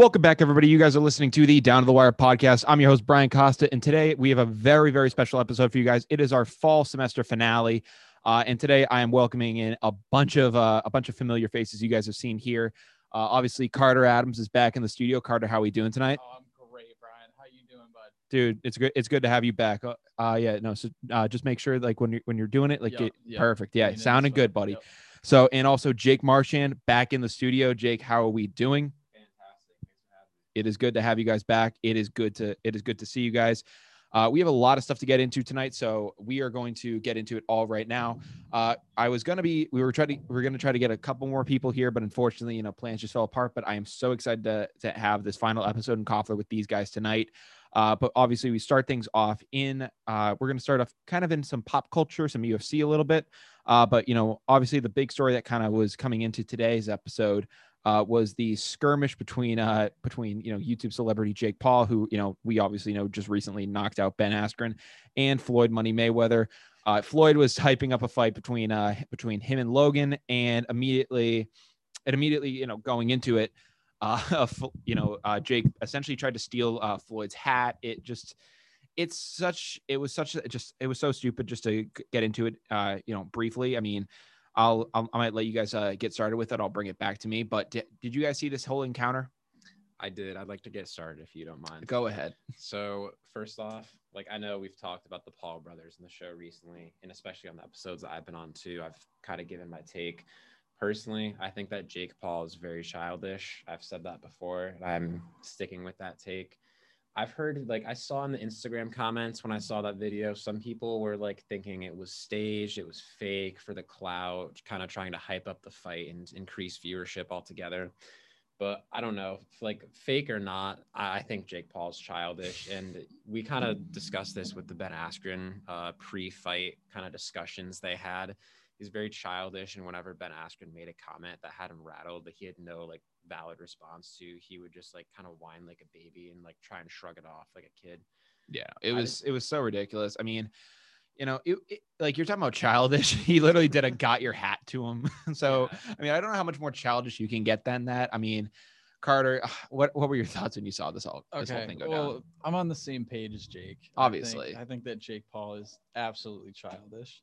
Welcome back, everybody. You guys are listening to the Down to the Wire podcast. I'm your host, Brian Costa, and today we have a very, very special episode for you guys. It is our fall semester finale, uh, and today I am welcoming in a bunch of uh, a bunch of familiar faces you guys have seen here. Uh, obviously, Carter Adams is back in the studio. Carter, how are we doing tonight? Oh, I'm great, Brian. How you doing, bud? Dude, it's good. It's good to have you back. Uh, uh yeah, no. So uh, just make sure, like when you're when you're doing it, like Yep, get yep. perfect. Yeah, Lean in sounding good, buddy. Yep. So, and also Jake Marchand back in the studio. Jake, how are we doing? Fantastic. Thanks for having me. It is good to have you guys back. It is good to it is good to see you guys. Uh, we have a lot of stuff to get into tonight, so we are going to get into it all right now. Uh, I was gonna be we were trying to we are gonna try to get a couple more people here, but unfortunately, you know, plans just fell apart. But I am so excited to to have this final episode in Koffler with these guys tonight. Uh, but obviously, we start things off in uh, we're gonna start off kind of in some pop culture, some UFC a little bit. Uh, but you know, obviously, the big story that kind of was coming into today's episode uh, was the skirmish between uh, between you know YouTube celebrity Jake Paul, who you know we obviously know just recently knocked out Ben Askren, and Floyd Money Mayweather. Uh, Floyd was hyping up a fight between uh, between him and Logan, and immediately, and immediately you know going into it, uh, you know uh, Jake essentially tried to steal uh, Floyd's hat. It just it's such it was such just it was so stupid just to get into it uh you know briefly i mean i'll, I'll i might let you guys uh get started with it i'll bring it back to me but di- did you guys see this whole encounter I did. I'd like to get started if you don't mind. go ahead So, first off, like I know we've talked about the Paul brothers in the show recently, and especially on the episodes that I've been on too. I've kind of given my take. Personally, I think that Jake Paul is very childish. I've said that before. and I'm sticking with that take. I've heard, like, I saw in the Instagram comments when I saw that video, some people were like thinking it was staged, it was fake for the clout, kind of trying to hype up the fight and increase viewership altogether but I don't know, like fake or not. I, think Jake Paul's childish, and we kind of discussed this with the Ben Askren uh, pre-fight kind of discussions they had. He's very childish, and whenever Ben Askren made a comment that had him rattled, that he had no like valid response to, he would just like kind of whine like a baby and like try and shrug it off like a kid. yeah it I was it was so ridiculous i mean you know it, it- like you're talking about childish he literally did a got your hat to him so Yeah. i mean i don't know how much more childish you can get than that i mean carter what what were your thoughts when you saw this all this whole Okay. thing go Well, down I'm on the same page as Jake. I think- Obviously. I think, that Jake Paul is absolutely childish,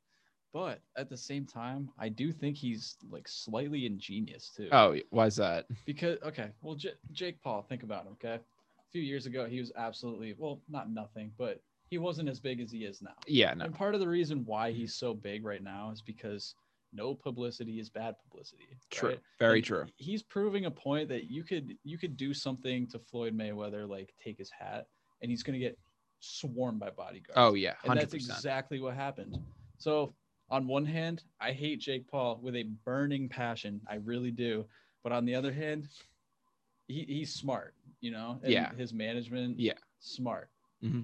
but at the same time, I do think he's like slightly ingenious too. oh why's that Because okay, well, J- Jake Paul, think about him. Okay, a few years ago, he was absolutely well, not nothing, but he wasn't as big as he is now. yeah no And part of the reason why he's so big right now is because no publicity is bad publicity. True. right? Very And true. He's proving a point that you could you could do something to Floyd Mayweather, like take his hat, and he's gonna get swarmed by bodyguards. Oh yeah, and that's exactly what happened. So on one hand, I hate Jake Paul with a burning passion. I really do. But on the other hand, he, he's smart, you know? Yeah. His management, Yeah. smart. Mm-hmm.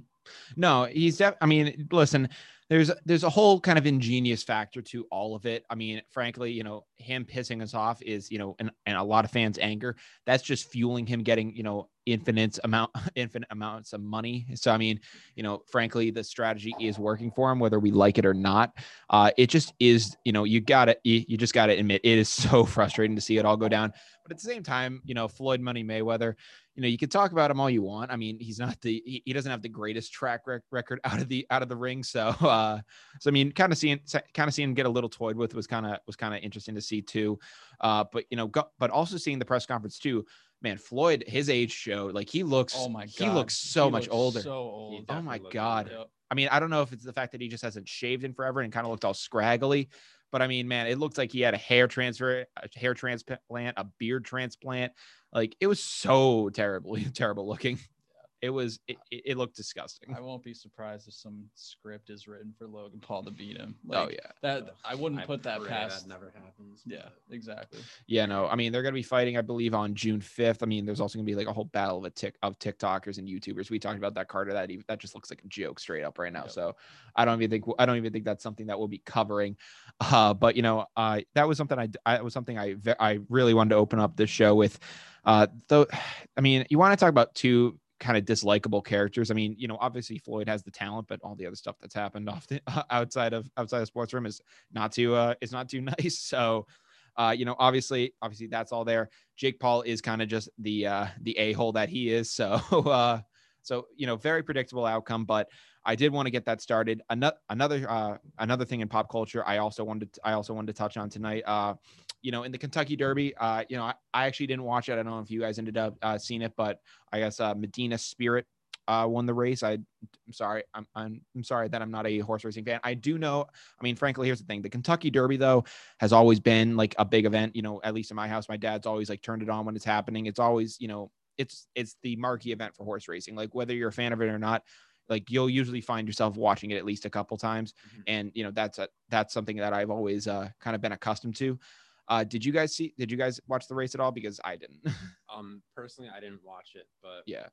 No, he's def- I mean, listen, there's there's a whole kind of ingenious factor to all of it. I mean, frankly, you know, him pissing us off is, you know, and, and a lot of fans' anger. That's just fueling him getting, you know, infinite amount infinite amounts of money. So I mean, you know, frankly, the strategy is working for him, whether we like it or not. Uh, it just is, you know, you got to you, you just got to admit it is so frustrating to see it all go down. But at the same time, you know, Floyd Money Mayweather, you know, you can talk about him all you want. I mean, he's not the he, he doesn't have the greatest track rec- record out of the out of the ring. So, uh, so I mean, kind of seeing kind of seeing him get a little toyed with was kind of was kind of interesting to see too. Uh, but you know, go, but also seeing the press conference too. Man, Floyd, his age showed like he looks. Oh my god. he looks so He much looks older. So old. oh my god. older. Yep. I mean, I don't know if it's the fact that he just hasn't shaved in forever and kind of looked all scraggly, but I mean, man, it looked like he had a hair transfer, a hair transplant, a beard transplant. Like it was so terribly terrible looking. It was it, it it looked disgusting. I won't be surprised if some script is written for Logan Paul to beat him. oh yeah. That I wouldn't I put that past. That never happens. yeah, but- exactly. Yeah, no. I mean, they're gonna be fighting, I believe, on June fifth. I mean, there's also gonna be like a whole battle of a tick of TikTokers and YouTubers. We talked about that Carter. That even that just looks like a joke straight up right now. Yep. So I don't even think I don't even think that's something that we'll be covering. Uh, but you know, uh, that was something I I was something I I really wanted to open up this show with. Uh, though, I mean, you want to talk about two kind of dislikable characters. I mean, you know, obviously Floyd has the talent, but all the other stuff that's happened off the outside of outside of sports room is not too uh is not too nice. So uh, you know, obviously, obviously that's all there. Jake Paul is kind of just the uh, the a hole that he is. So, uh, so you know, very predictable outcome. But I did want to get that started. Another another uh, another thing in pop culture, I also wanted to, I also wanted to touch on tonight. Uh, you know, in the Kentucky Derby, uh, you know, I, I actually didn't watch it. I don't know if you guys ended up uh, seeing it, but I guess uh, Medina Spirit uh, won the race. I, am sorry, I'm, I'm, I'm sorry that I'm not a horse racing fan. I do know. I mean, frankly, here's the thing: the Kentucky Derby though has always been like a big event. You know, at least in my house, my dad's always like turned it on when it's happening. It's always, you know, it's it's the marquee event for horse racing. Like whether you're a fan of it or not, like you'll usually find yourself watching it at least a couple times, Mhm. and you know that's a that's something that I've always uh, kind of been accustomed to. Uh, did you guys see? Did you guys watch the race at all? Because I didn't. Um, personally, I didn't watch it, but yeah.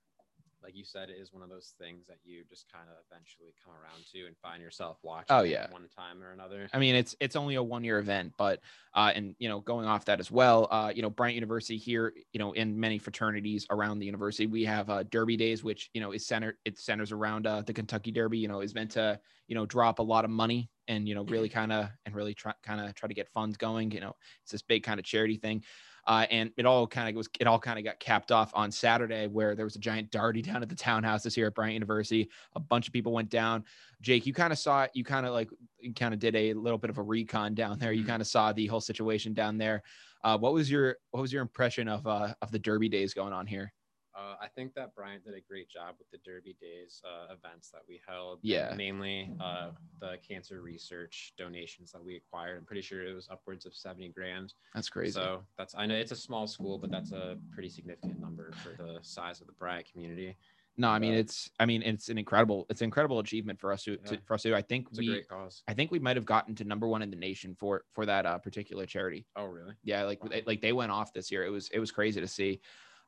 Like you said, it is one of those things that you just kind of eventually come around to and find yourself watching. Oh, yeah. one time or another. I mean, it's it's only a one year event, but uh, and you know, going off that as well, uh, you know, Bryant University here, you know, in many fraternities around the university, we have uh, Derby Days, which you know is centered it centers around uh, the Kentucky Derby. You know, is meant to you know drop a lot of money and you know really kind of and really try kind of try to get funds going. You know, it's this big kind of charity thing. Uh, and it all kind of was it all kind of got capped off on Saturday where there was a giant darty down at the townhouses here at Bryant University. A bunch of people went down. Jake, you kind of saw it. You kind of like you kind of did a little bit of a recon down there. You Mhm. kind of saw the whole situation down there. Uh, what was your what was your impression of uh, of the Derby days going on here? Uh, I think that Bryant did a great job with the Derby Days uh, events that we held. Yeah. Mainly uh, the cancer research donations that we acquired. I'm pretty sure it was upwards of 70 grand. That's crazy. So that's I know it's a small school, but that's a pretty significant number for the size of the Bryant community. no, I mean uh, it's I mean it's an incredible it's an incredible achievement for us to, to for us to. I think It's a we great cause. I think we might have gotten to number one in the nation for for that uh, particular charity. Oh, really? Yeah, like Wow. they, like they went off this year. It was it was crazy to see.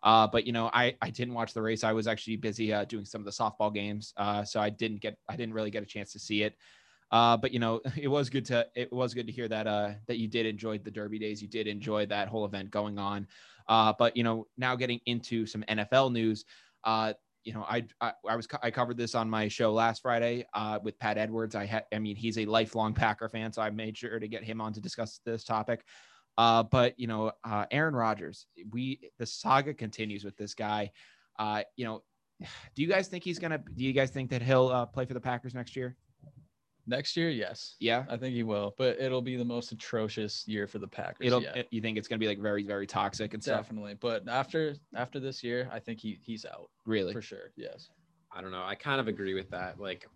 Uh, but you know, I I didn't watch the race. I was actually busy uh, doing some of the softball games, uh, so I didn't get I didn't really get a chance to see it. Uh, but you know, it was good to it was good to hear that uh, that you did enjoy the Derby days. You did enjoy that whole event going on. Uh, but you know, now getting into some NFL news. Uh, you know, I, I I was I covered this on my show last Friday uh, with Pat Edwards. I had I mean, he's a lifelong Packer fan, so I made sure to get him on to discuss this topic. Uh, but you know, uh, Aaron Rodgers, we the saga continues with this guy. Uh, you know, do you guys think he's gonna? Do you guys think that he'll uh, play for the Packers next year? Next year, yes. Yeah, I think he will, but it'll be the most atrocious year for the Packers. it'll. yeah, You think it's gonna be like very very toxic and stuff? definitely. But after after this year, I think he he's out Really? for sure. Yes. I don't know. I kind of agree with that. Like,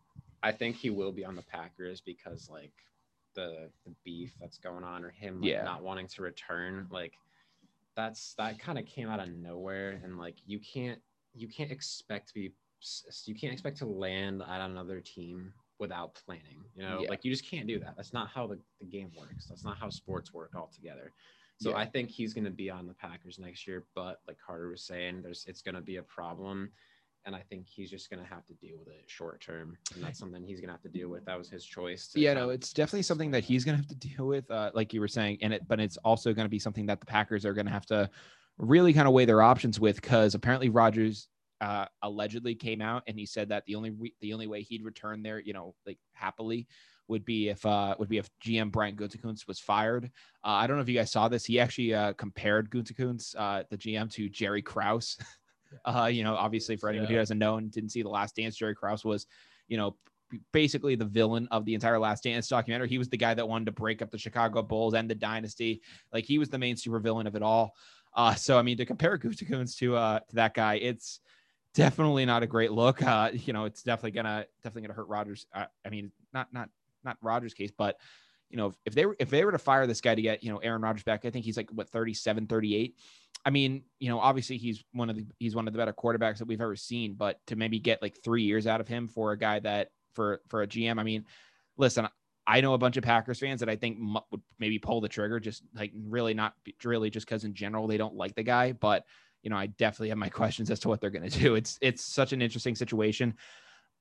I think he will be on the Packers because like the the beef that's going on or him like, Yeah. not wanting to return. Like, that's that kind of came out of nowhere, and like you can't you can't expect to be you can't expect to land at another team without planning. You know, Yeah. like you just can't do that. That's not how the, the game works. That's not how sports work altogether. So Yeah. I think he's going to be on the Packers next year, but like Carter was saying, there's it's going to be a problem, and I think he's just going to have to deal with it short term, and that's something he's going to have to deal with. That was his choice. to Yeah, no, it's definitely something that he's gonna have to deal with, uh, like you were saying, and it, but it's also gonna be something that the Packers are gonna have to really kind of weigh their options with, because apparently Rodgers uh, allegedly came out and he said that the only re- the only way he'd return there, you know, like happily, would be if uh would be if GM Brian Gutekunst was fired. Uh, I don't know if you guys saw this. He actually uh, compared Gutekunst, uh, the GM, to Jerry Krause. uh, you know, obviously for anyone who doesn't know and didn't see the Last Dance, Jerry Krause was, you know, basically the villain of the entire Last Dance documentary. He was the guy that wanted to break up the Chicago Bulls and the dynasty. Like he was the main super villain of it all. Uh, so I mean, to compare Gutekunst to uh to that guy, it's definitely not a great look. Uh, you know, it's definitely gonna definitely gonna hurt Rodgers. Uh, I mean, not not not Rodgers' case, but you know, if, if they were if they were to fire this guy to get you know Aaron Rodgers back, I think he's like what 37, 38. I mean, you know, obviously he's one of the he's one of the better quarterbacks that we've ever seen, but to maybe get like three years out of him for a guy that for for a GM, I mean, listen, I know a bunch of Packers fans that I think mu- would maybe pull the trigger, just like really not really just because in general they don't like the guy, but you know, I definitely have my questions as to what they're going to do. It's it's such an interesting situation.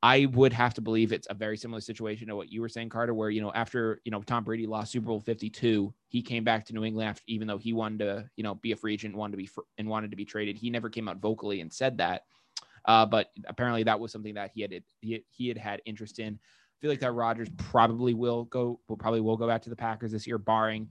I would have to believe it's a very similar situation to what you were saying, Carter, where you know after you know Tom Brady lost Super Bowl Fifty Two, he came back to New England after, even though he wanted to you know be a free agent, wanted to be fr- and wanted to be traded. He never came out vocally and said that, uh, but apparently that was something that he had he, he had had interest in. I feel like that Rodgers probably will go will probably will go back to the Packers this year, barring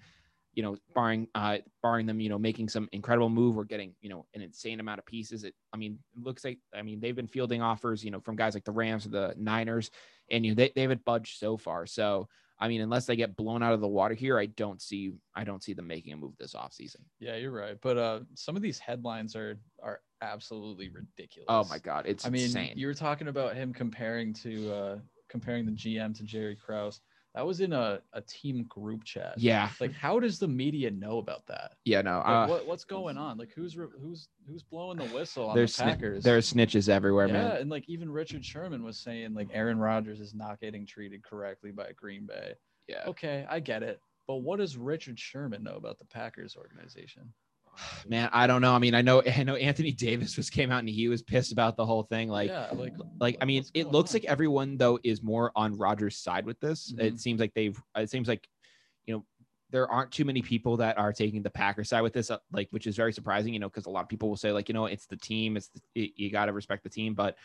you know, barring uh barring them, you know, making some incredible move or getting, you know, an insane amount of pieces. It I mean, it looks like I mean, they've been fielding offers, you know, from guys like the Rams or the Niners, and you know, they, they haven't budged so far. So I mean, unless they get blown out of the water here, I don't see I don't see them making a move this offseason. Yeah, you're right. But uh, some of these headlines are are absolutely ridiculous. Oh my god, it's I mean, insane. you were talking about him comparing to uh, comparing the GM to Jerry Krause. That was in a, a team group chat. yeah, Like, how does the media know about that? yeah, no. Like, Uh, what, what's going on? Like, who's who's who's blowing the whistle on there's the sni- Packers? there's snitches everywhere, yeah, man. Yeah, and like even Richard Sherman was saying like Aaron Rodgers is not getting treated correctly by Green Bay. Yeah. Okay, I get it. But what does Richard Sherman know about the Packers organization? Man, I don't know. I mean, I know I know Anthony Davis was came out and he was pissed about the whole thing. Like, yeah, like like I mean, it looks on? like everyone though is more on Rodgers' side with this. Mhm. It seems like they've. It seems like, you know, there aren't too many people that are taking the Packers side with this. uh, Like, which is very surprising. You know, because a lot of people will say like, you know, it's the team. It's the, you, you got to respect the team, but.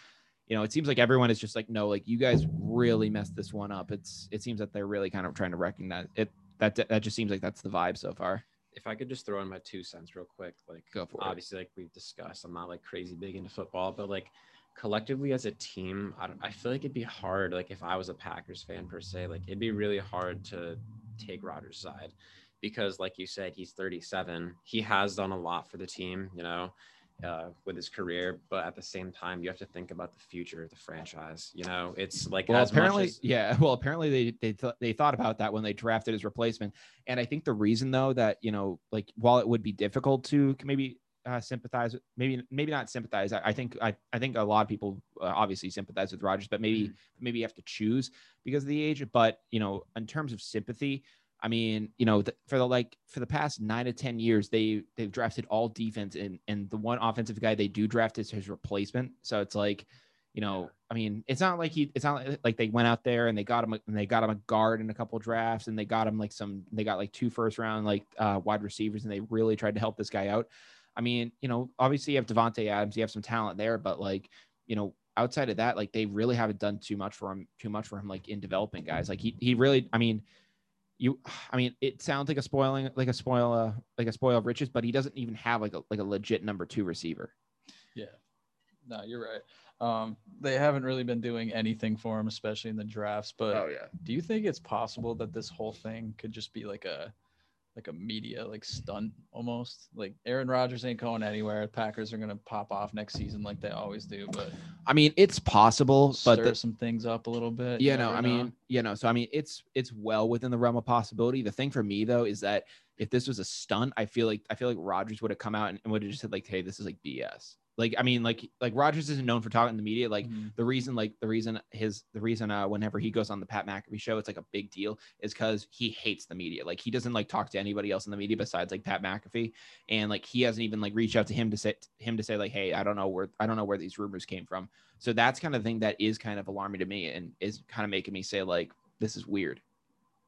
You know, it seems like everyone is just like, no, like you guys really messed this one up. It's it seems that they're really kind of trying to recognize it. That that just seems like that's the vibe so far. If I could just throw in my two cents real quick, like for it. obviously, like we've discussed, I'm not like crazy big into football, but like collectively as a team, I, don't, I feel like it'd be hard. Like if I was a Packers fan per se, like it'd be really hard to take Rodgers' side because, like you said, he's 37. He has done a lot for the team, you know, uh, with his career. But at the same time, you have to think about the future of the franchise. You know, it's like Well, as apparently, much as, yeah. Well, apparently they they th- they thought about that when they drafted his replacement, and I think the reason though that you know, like while it would be difficult to maybe uh, sympathize, with- maybe maybe not sympathize. I, I think I, I think a lot of people uh, obviously sympathize with Rodgers, but maybe maybe you have to choose because of the age. But you know, in terms of sympathy, I mean, you know, for the like for the past nine to ten years, they they've drafted all defense, and and the one offensive guy they do draft is his replacement. So it's like, you know, I mean, it's not like he, it's not like- like they went out there and they got him, and they got him a guard in a couple drafts, and they got him like some, they got like two first round like uh, wide receivers, and they really tried to help this guy out. I mean, you know, obviously you have Davante Adams, you have some talent there, but like, you know, outside of that, like they really haven't done too much for him, too much for him, like in developing guys. Like he, he really, I mean, you, I mean, it sounds like a spoiling, like a spoil, uh, like a spoil of riches, but he doesn't even have like a like a legit number two receiver. Yeah. No, you're right. Um, they haven't really been doing anything for him, especially in the drafts. But Oh, yeah, do you think it's possible that this whole thing could just be like a like a media like stunt almost? Like Aaron Rodgers ain't going anywhere. Packers are gonna pop off next season like they always do, but I mean, it's possible, but stir the, some things up a little bit. yeah, you no, never I know. mean, you know, so I mean, it's it's well within the realm of possibility. The thing for me though is that if this was a stunt, I feel like I feel like Rodgers would have come out and, and would have just said like, "Hey, this is like BS." Like, I mean, like like Rodgers isn't known for talking to the media. Like Mhm. the reason, like the reason his the reason uh whenever he goes on the Pat McAfee show, it's like a big deal is because he hates the media. Like he doesn't like talk to anybody else in the media besides like Pat McAfee, and like he hasn't even like reached out to him to say him to say like, "Hey, I don't know where I don't know where these rumors came from." So that's kind of the thing that is kind of alarming to me and is kind of making me say like, "This is weird."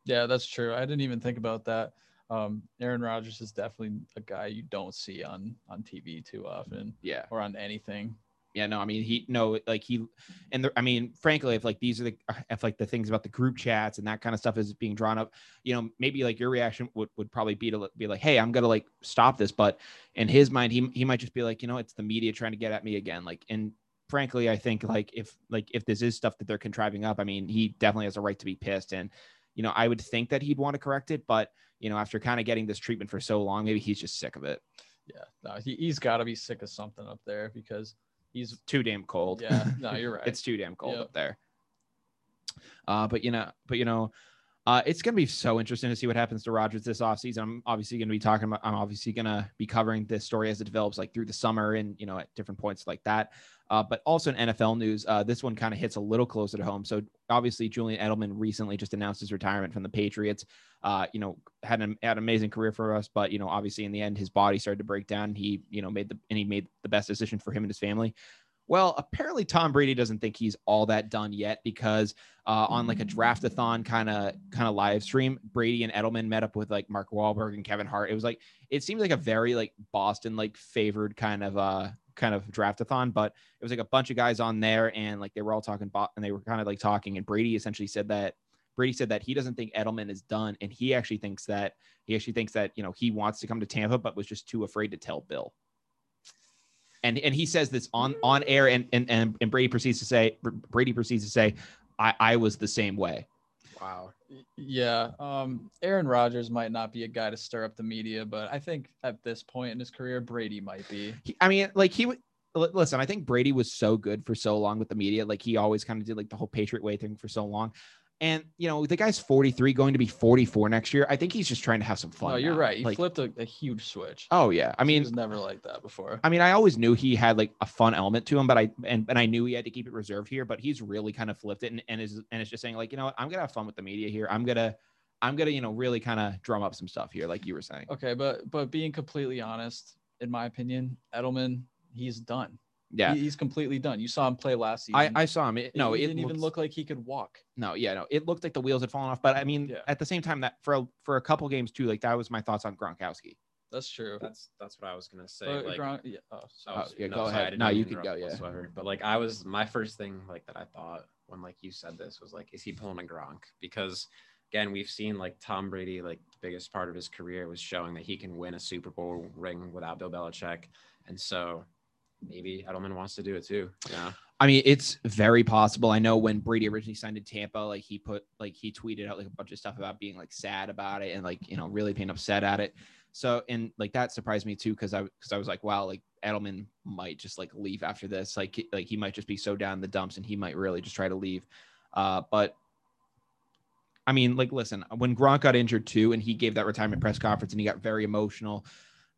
Yeah, that's true. I didn't even think about that. Um, Aaron Rodgers is definitely a guy you don't see on on TV too often Yeah. or on anything. Yeah, no, I mean he no like he and the, I mean frankly if like these are the if like the things about the group chats and that kind of stuff is being drawn up, you know, maybe like your reaction would, would probably be to be like, "Hey, I'm going to like stop this." But in his mind he he might just be like, "You know, it's the media trying to get at me again." Like and frankly, I think like if like if this is stuff that they're contriving up, I mean, he definitely has a right to be pissed and you know, I would think that he'd want to correct it, but you know, after kind of getting this treatment for so long, maybe he's just sick of it. Yeah, no, he, he's got to be sick of something up there because he's Too damn cold. yeah. No, you're right. it's too damn cold Yep. up there. Uh, but you know, but you know, uh, it's gonna be so interesting to see what happens to Rodgers this offseason. I'm obviously gonna be talking about. I'm obviously gonna be covering this story as it develops, like through the summer and you know at different points like that. Uh, but also in NFL news, uh, this one kind of hits a little closer to home. So obviously, Julian Edelman recently just announced his retirement from the Patriots. Uh, you know, had an had an amazing career for us, but you know, obviously in the end, his body started to break down. He you know made the and he made the best decision for him and his family. Well, apparently Tom Brady doesn't think he's all that done yet because uh, on like a draftathon kind of kind of live stream, Brady and Edelman met up with like Mark Wahlberg and Kevin Hart. It was like it seemed like a very like Boston like favored kind of uh kind of draftathon, but it was like a bunch of guys on there and like they were all talking bot and they were kind of like talking and Brady essentially said that Brady said that he doesn't think Edelman is done, and he actually thinks that he actually thinks that you know he wants to come to Tampa, but was just too afraid to tell Bill. And and he says this on on air, and and and, and Brady proceeds to say Brady proceeds to say, I I was the same way. Wow. Yeah. Um, Aaron Rodgers might not be a guy to stir up the media, but I think at this point in his career, Brady might be. I mean, like he would listen. I think Brady was so good for so long with the media. Like he always kind of did like the whole Patriot way thing for so long. And you know, the guy's 43, going to be 44 next year. I think he's just trying to have some fun. No, you're now. right. He Like, flipped a, a huge switch. oh yeah. I he mean, was never like that before. I mean, I always knew he had like a fun element to him, but I and, and I knew he had to keep it reserved here. But he's really kind of flipped it and, and is and it's just saying like, you know what, I'm gonna have fun with the media here. I'm gonna I'm gonna you know really kind of drum up some stuff here, like you were saying. Okay, but but being completely honest, in my opinion, Edelman, he's done. Yeah, He- he's completely done. You saw him play last season. I I saw him. It, It- no, he it didn't even look like he could walk. No, yeah, no, it looked like the wheels had fallen off. But I mean, Yeah. at the same time, that for a, for a couple games too, like that was my thoughts on Gronkowski. That's true. That's that's what I was gonna say. But like, Gronk- yeah, oh, I sorry. Oh, was- yeah, go sorry, ahead. No, you can go, yeah. Whatsoever. But like, I was my first thing like that I thought when like you said this was like, is he pulling a Gronk? Because again, we've seen like Tom Brady, like the biggest part of his career was showing that he can win a Super Bowl ring without Bill Belichick, and so maybe Edelman wants to do it too. Yeah. I mean, it's very possible. I know when Brady originally signed in Tampa, like he put like he tweeted out like a bunch of stuff about being like sad about it and like you know really being upset at it. So and like that surprised me too because I because I was like wow like Edelman might just like leave after this like like he might just be so down in the dumps and he might really just try to leave. Uh, but I mean, like, listen, when Gronk got injured too, and he gave that retirement press conference, and he got very emotional,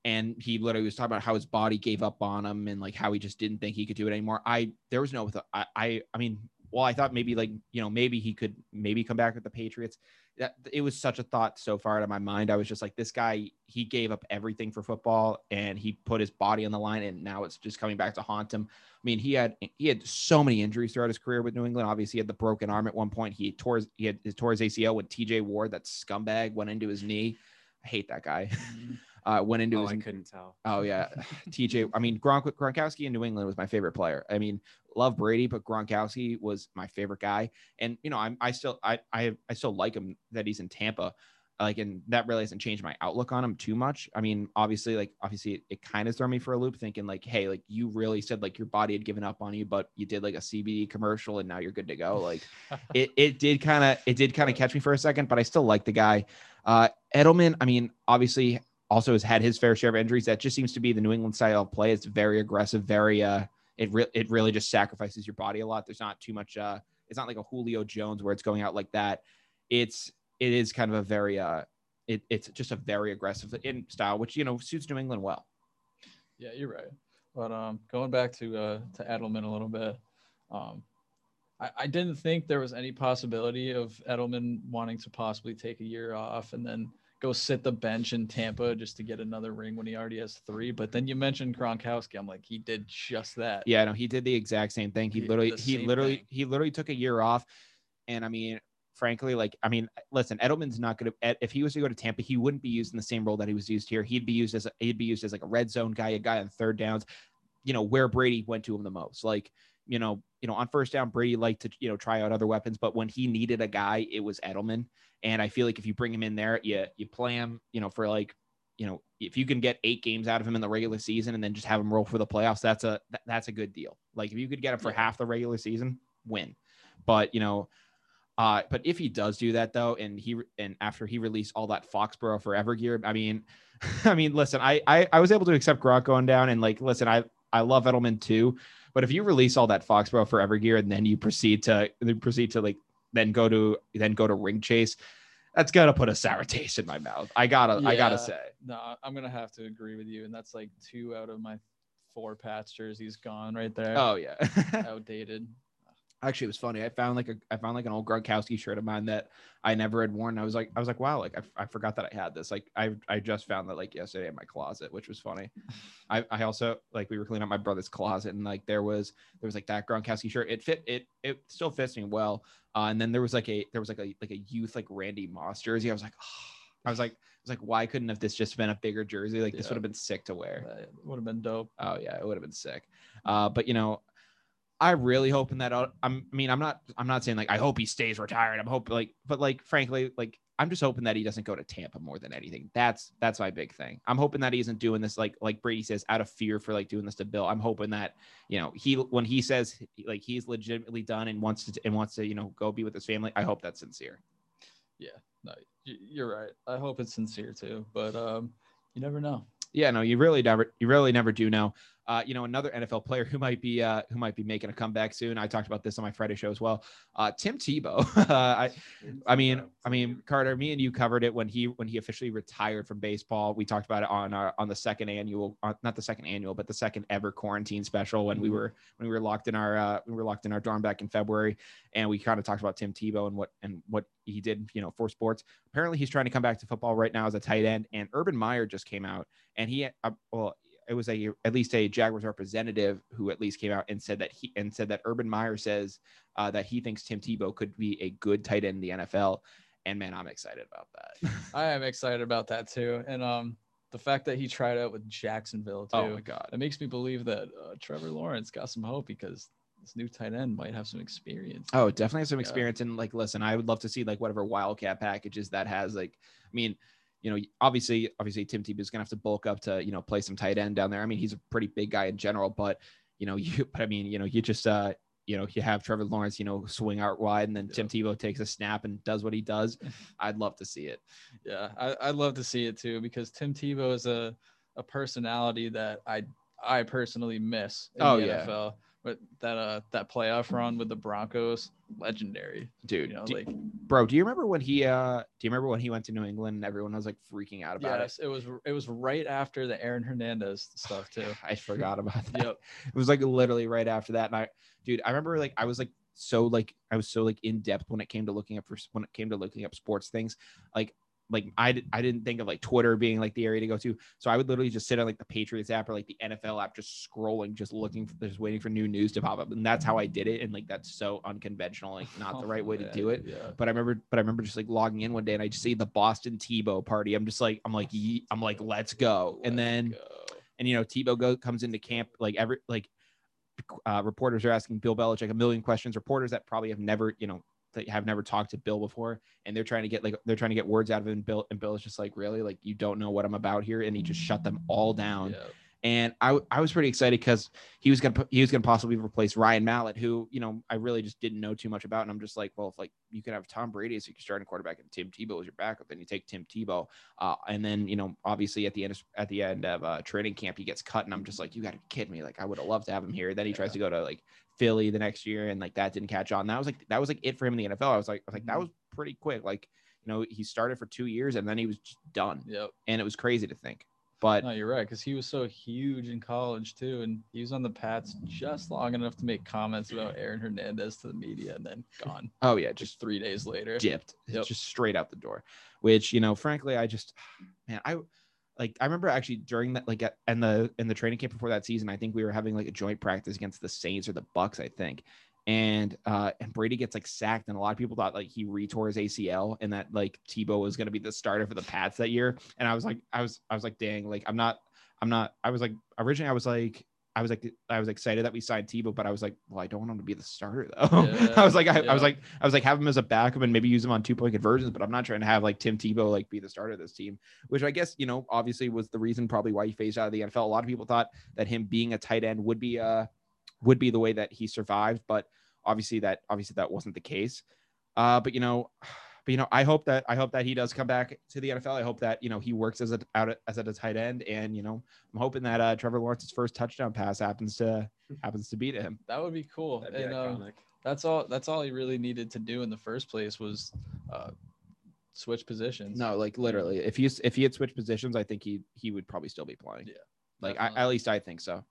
and he literally was talking about how his body gave up on him, and like how he just didn't think he could do it anymore. I there was no, I, I, I mean, well, I thought maybe like you know maybe he could maybe come back with the Patriots. That it was such a thought so far out of my mind. I was just like, this guy, he gave up everything for football, and he put his body on the line, and now it's just coming back to haunt him. I mean, he had he had so many injuries throughout his career with New England. Obviously, he had the broken arm at one point. He tore his, he had his tore his ACL when T.J. Ward, that scumbag, went into his knee. I hate that guy. Mm-hmm. Uh, went into Oh, his I couldn't tell. Oh yeah, TJ. I mean, Gronk, Gronkowski in New England was my favorite player. I mean, love Brady, but Gronkowski was my favorite guy. And you know, I'm I still I I I still like him that he's in Tampa. Like, and that really hasn't changed my outlook on him too much. I mean, obviously, like obviously, it, it kind of threw me for a loop, thinking like, hey, like you really said like your body had given up on you, but you did like a CBD commercial and now you're good to go. Like, it it did kind of it did kind of catch me for a second, but I still like the guy. Uh, Edelman, I mean, obviously also has had his fair share of injuries. That just seems to be the New England style of play. It's very aggressive, very uh, it re- it really just sacrifices your body a lot. There's not too much. Uh, it's not like a Julio Jones where it's going out like that. It's it is kind of a very uh, it, it's just a very aggressive in style, which you know suits New England well. Yeah, you're right. But um, going back to uh, to Edelman a little bit, um, I, I didn't think there was any possibility of Edelman wanting to possibly take a year off and then go sit the bench in Tampa just to get another ring when he already has three. But then you mentioned Gronkowski. I'm like, he did just that. Yeah, no, he did the exact same thing. He He- literally he literally thing. he literally took a year off, and I mean. Frankly, like I mean, listen, Edelman's not going to. If he was to go to Tampa, he wouldn't be used in the same role that he was used here. He'd be used as a, he'd be used as like a red zone guy, a guy on third downs. You know where Brady went to him the most. Like you know, you know, on first down, Brady liked to you know try out other weapons, but when he needed a guy, it was Edelman. And I feel like if you bring him in there, you you play him, you know, for like, you know, if you can get eight games out of him in the regular season and then just have him roll for the playoffs, that's a that's a good deal. Like if you could get him for half the regular season, win. But you know, uh, but if he does do that though, and he and after he released all that Foxborough Forever gear, I mean, I mean, listen, I, I I was able to accept Gronk going down, and like, listen, I I love Edelman too, but if you release all that Foxborough Forever gear and then you proceed to then proceed to like then go to then go to ring chase, that's gonna put a sour taste in my mouth. I gotta I gotta say. No, I'm gonna have to agree with you, and that's like two out of my four Pats jerseys gone right there. Oh yeah. outdated. Actually, it was funny. I found like a I found like an old Gronkowski shirt of mine that I never had worn. I was like I was like wow, like I, I forgot that I had this. Like I I just found that like yesterday in my closet, which was funny. I I also like we were cleaning out my brother's closet and like there was there was like that Gronkowski shirt. It fit it it still fits me well. Uh, and then there was like a there was like a like a youth like Randy Moss jersey. I was like I was like I was like why couldn't have this just been a bigger jersey? Like this would have been sick to wear. That would have been dope. Oh yeah, it would have been sick. Uh, but you know, I really hoping that I'm. I mean, I'm not. I'm not saying like I hope he stays retired. I'm hoping like, but like, frankly, like I'm just hoping that he doesn't go to Tampa more than anything. That's that's my big thing. I'm hoping that he isn't doing this like like Brady says out of fear for like doing this to Bill. I'm hoping that you know he when he says like he's legitimately done and wants to and wants to you know go be with his family. I hope that's sincere. Yeah, no, you're right. I hope it's sincere too, but um, you never know. Yeah, no, you really never you really never do know. Uh, you know, another NFL player who might be uh, who might be making a comeback soon. I talked about this on my Friday show as well. Uh, Tim Tebow. I, I mean, I mean, Carter, me and you covered it when he when he officially retired from baseball. We talked about it on our on the second annual, uh, not the second annual, but the second ever quarantine special when we Mhm. were when we were locked in our uh, we were locked in our dorm back in February, and we kind of talked about Tim Tebow and what and what he did, you know, for sports. Apparently, he's trying to come back to football right now as a tight end. And Urban Meyer just came out, and he uh, well it was a at least a Jaguars representative who at least came out and said that he and said that Urban Meyer says uh, that he thinks Tim Tebow could be a good tight end in the NFL. And man, I'm excited about that. I am excited about that too, and um, the fact that he tried out with Jacksonville too. oh my god. It makes me believe that uh, Trevor Lawrence got some hope because this new tight end might have some experience. Oh, definitely have some Yeah. experience. And like, listen, I would love to see like whatever wildcat packages that has. Like, I mean, you know, obviously, obviously, Tim Tebow is gonna have to bulk up to you know play some tight end down there. I mean, he's a pretty big guy in general, but you know, you. But I mean, you know, you just uh, you know, you have Trevor Lawrence, you know, swing out wide, and then Tim Tebow takes a snap and does what he does. I'd love to see it. Yeah, I, I'd love to see it too because Tim Tebow is a, a personality that I I personally miss in Oh, the yeah. NFL. But that uh that playoff run with the Broncos, legendary. Dude, You know, do- like bro, do you remember when he uh do you remember when he went to New England and everyone was like freaking out about yes, it was it was right after the Aaron Hernandez stuff too. I forgot about that. Yep. It was like literally right after that. And I, dude, I remember like I was like so like I was so like in depth when it came to looking up for when it came to looking up sports things. Like like I I didn't think of like Twitter being like the area to go to. So I would literally just sit on like the Patriots app or like the NFL app, just scrolling, just looking for just waiting for new news to pop up. And that's how I did it. And like that's so unconventional, like not the right way to Oh, do it. Yeah. But I remember, but I remember just like logging in one day and I just see the Boston Tebow party. I'm just like, I'm like, ye- I'm like, let's go. And Let's then go. and you know Tebow go, comes into camp like every like uh, reporters are asking Bill Belichick a million questions. Reporters that probably have never you know that have never talked to Bill before, and they're trying to get like they're trying to get words out of him. And Bill and Bill is just like really like you don't know what I'm about here, and he just shut them all down. Yeah. And I I was pretty excited because he was gonna put- he was gonna possibly replace Ryan Mallett, who you know I really just didn't know too much about, and I'm just like, well, if like you could have Tom Brady as your starting quarterback and Tim Tebow as your backup, then you take Tim Tebow, uh, and then you know obviously at the end of, at the end of uh, training camp he gets cut, and I'm just like, you got to kid me, like I would have loved to have him here. Then he tries to go to like Philly the next year, and like that didn't catch on. That was like that was like it for him in the NFL. I was like, I was like that Mhm. was pretty quick. Like you know he started for two years and then he was just done, Yep. and it was crazy to think. But No, you're right, because he was so huge in college too, and he was on the Pats just long enough to make comments about Aaron Hernandez to the media, and then gone oh yeah, just just three days later. dipped Yep. just straight out the door which you know frankly i just man i like i remember actually during that like in the in the training camp before that season i think we were having like a joint practice against the saints or the bucks i think. And uh and brady gets like sacked and a lot of people thought like he retore his acl and that like tebow was to be the starter for the pats that year. And i was like i was i was like dang like i'm not i'm not i was like originally i was like I was like, I was excited that we signed Tebow, but I was like, well, I don't want him to be the starter though. Yeah, I was like, I, I was like, I was like, have him as a backup and maybe use him on two point conversions, but I'm not trying to have like Tim Tebow like be the starter of this team, which I guess you know obviously was the reason probably why he phased out of the NFL. A lot of people thought that him being a tight end would be uh would be the way that he survived, but obviously that obviously that wasn't the case. Uh, but you know, but you know, I hope that I hope that he does come back to the NFL. I hope that you know he works as a out as a tight end, and you know, I'm hoping that uh, Trevor Lawrence's first touchdown pass happens to happens to be to him. That would be cool. That'd be and um, that's all. That's all he really needed to do in the first place was uh, switch positions. No, like literally, if he's if he had switched positions, I think he he would probably still be playing. Yeah, like I, at least I think so.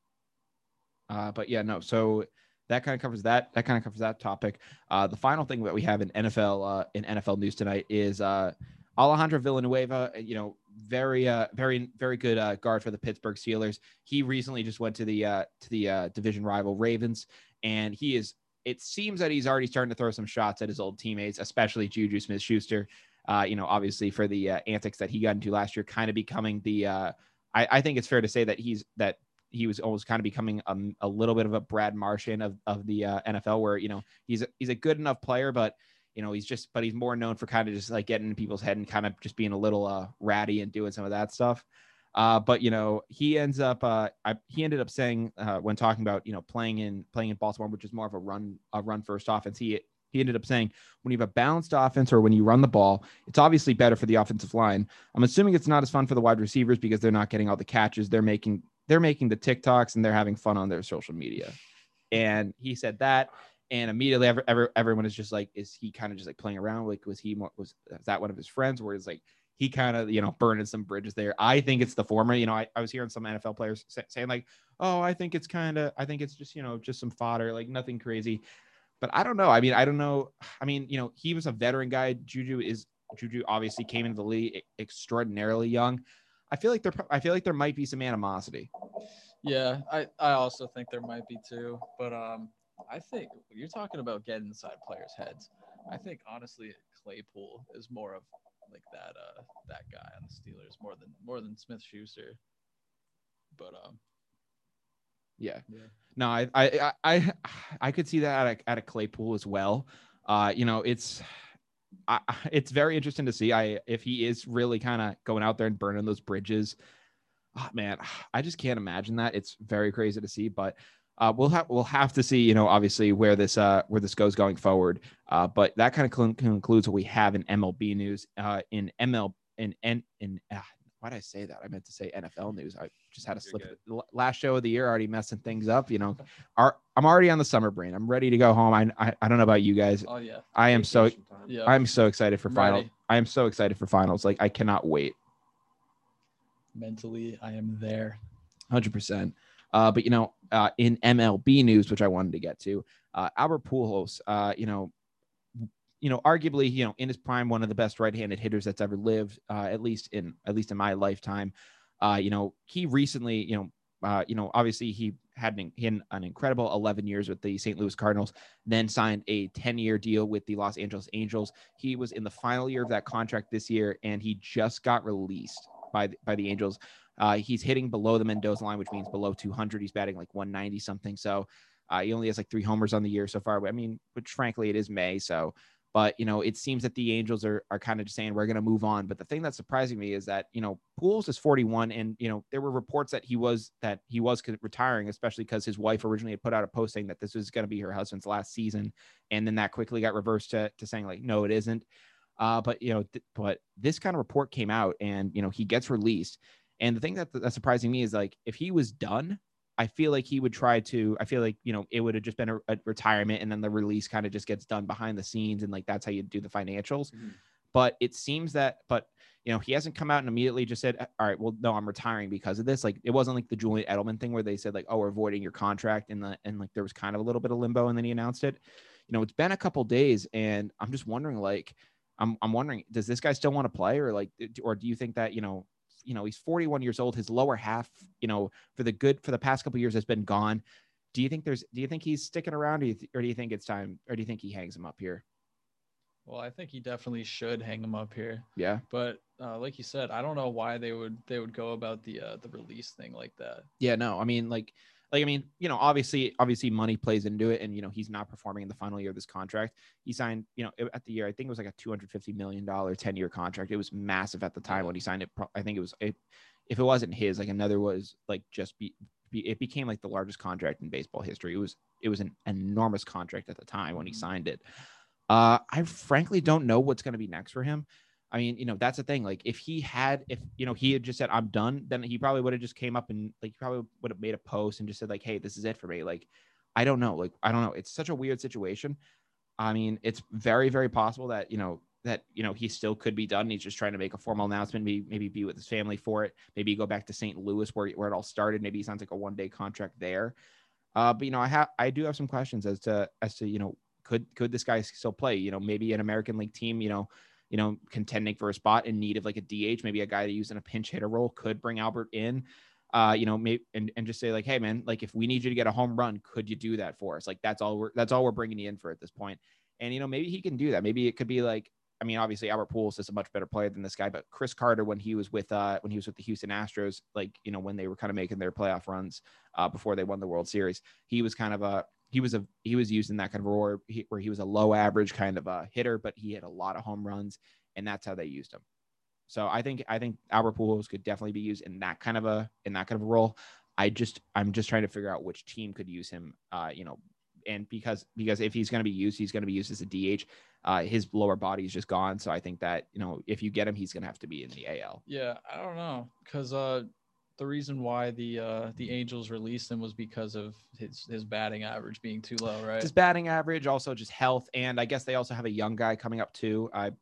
Uh, but yeah, no. So that kind of covers that. That kind of covers that topic. Uh, the final thing that we have in NFL uh, in NFL news tonight is uh, Alejandro Villanueva. uh, You know, very uh, very very good uh, guard for the Pittsburgh Steelers. He recently just went to the uh, to the uh, division rival Ravens, and he is. It seems that he's already starting to throw some shots at his old teammates, especially Juju Smith-Schuster. Uh, you know, obviously for the uh, antics that he got into last year, kind of becoming the. Uh, I, I think it's fair to say that he's that he was almost kind of becoming a, a little bit of a Brad Marchand of of the uh, NFL, where you know he's a, he's a good enough player, but you know he's just but he's more known for kind of just like getting in people's head and kind of just being a little uh, ratty and doing some of that stuff. Uh, but you know, he ends up uh, I, he ended up saying uh, when talking about you know playing in playing in Baltimore, which is more of a run a run first offense. He he ended up saying when you have a balanced offense or when you run the ball, it's obviously better for the offensive line. I'm assuming it's not as fun for the wide receivers because they're not getting all the catches. They're making they're making the TikToks and they're having fun on their social media. And he said that, and immediately every, every, everyone is just like, is he kind of just like playing around? Like, was he more, was, was that one of his friends? Where it's like he kind of, you know, burning some bridges there. I think it's the former. You know, I, I was hearing some NFL players say, saying, like, oh, I think it's kind of, I think it's just, you know, just some fodder, like nothing crazy. But I don't know. I mean, I don't know. I mean, you know, he was a veteran guy. Juju is, Juju obviously came into the league extraordinarily young. I feel like there, I feel like there might be some animosity. Yeah, I, I also think there might be too. But um, I think you're talking about getting inside players' heads. I think honestly, Claypool is more of like that uh that guy on the Steelers more than more than Smith Schuster. But um yeah. yeah. No, I I I I could see that at a, at a Claypool as well. Uh, you know, it's I, it's very interesting to see. I if he is really kind of going out there and burning those bridges. Oh, man, I just can't imagine that. It's very crazy to see, but uh, we'll have we'll have to see, you know, obviously where this uh, where this goes going forward. Uh, but that kind of cl- concludes what we have in MLB news. Uh, in ML in in, in uh, why did I say that? I meant to say NFL news. I just had a slip. Last show of the year, already messing things up. You know, Our, I'm already on the summer brain. I'm ready to go home. I, I, I don't know about you guys. Oh yeah. I am so yeah. I'm so excited for I'm finals. ready. I am so excited for finals. Like I cannot wait. Mentally, I am there. Hundred percent. Uh, but you know, uh, in MLB news, which I wanted to get to, uh, Albert Pujols, uh, you know, you know, arguably, you know, in his prime, one of the best right-handed hitters that's ever lived, uh, at least in at least in my lifetime. Uh, you know, he recently, you know, uh, you know, obviously he had an, he had an incredible 11 years with the St. Louis Cardinals, then signed a 10 year deal with the Los Angeles Angels. He was in the final year of that contract this year, and he just got released by the, by the Angels. Uh, he's hitting below the Mendoza line, which means below 200. He's batting like 190 something. So uh, he only has like three homers on the year so far. I mean, which frankly it is May, so but you know, it seems that the Angels are are kind of just saying we're going to move on. But the thing that's surprising me is that you know Pujols is 41, and you know there were reports that he was that he was retiring, especially because his wife originally had put out a post saying that this was going to be her husband's last season, and then that quickly got reversed to, to saying like no, it isn't. Uh, but you know, th- but this kind of report came out, and you know he gets released. And the thing that that's surprising me is like if he was done, I feel like he would try to. I feel like you know it would have just been a, a retirement, and then the release kind of just gets done behind the scenes, and like that's how you do the financials. Mhm. But it seems that, but you know, he hasn't come out and immediately just said, "All right, well, no, I'm retiring because of this." Like it wasn't like the Julian Edelman thing where they said like, "Oh, we're voiding your contract," and the and like there was kind of a little bit of limbo, and then he announced it. You know, it's been a couple days, and I'm just wondering, like, I'm I'm wondering, does this guy still want to play, or like, or do you think that you know you know he's 41 years old his lower half you know for the good for the past couple years has been gone do you think there's do you think he's sticking around or do you, th- or do you think it's time or do you think he hangs him up here Well, I think he definitely should hang him up here. yeah But uh, like you said, I don't know why they would they would go about the uh, the release thing like that. yeah no i mean like like i mean you know obviously obviously money plays into it and you know he's not performing in the final year of this contract. He signed you know at the year i think it was like a 250 million dollar 10 year contract. It was massive at the time when he signed it. I think it was it, if it wasn't his like another was like just be, be it became like the largest contract in baseball history. It was it was an enormous contract at the time when he Mhm. signed it. Uh i frankly don't know what's going to be next for him I mean, you know, that's the thing. Like, if he had, if you know, he had just said, "I'm done," then he probably would have just came up and like, he probably would have made a post and just said, like, "Hey, this is it for me." Like, I don't know. Like, I don't know. It's such a weird situation. I mean, it's very, very possible that you know that you know he still could be done. He's just trying to make a formal announcement, maybe maybe be with his family for it. Maybe go back to St. Louis where where it all started. Maybe he signs like a one day contract there. Uh, but you know, I have I do have some questions as to as to you know could could this guy still play? You know, maybe an American League team. You know you know, contending for a spot in need of like a DH, maybe a guy to use in a pinch hitter role could bring Albert in, uh, you know, maybe and, and just say like, hey man, like if we need you to get a home run, could you do that for us? Like that's all we're that's all we're bringing you in for at this point. And you know, maybe he can do that. Maybe it could be like, I mean, obviously Albert Pujols is a much better player than this guy, but Chris Carter, when he was with uh, when he was with the Houston Astros, like you know when they were kind of making their playoff runs uh, before they won the World Series, he was kind of a he was a he was used in that kind of role where he, was a low average kind of a hitter, but he had a lot of home runs, and that's how they used him. So I think I think Albert Pujols could definitely be used in that kind of a in that kind of a role. I just I'm just trying to figure out which team could use him. Uh, you know, and because because if he's going to be used, he's going to be used as a DH. Uh, his lower body is just gone, so I think that you know if you get him, he's going to have to be in the AL. Yeah, I don't know because uh, the reason why the uh, the Angels released him was because of his his batting average being too low, right? His batting average, also just health, and I guess they also have a young guy coming up too. I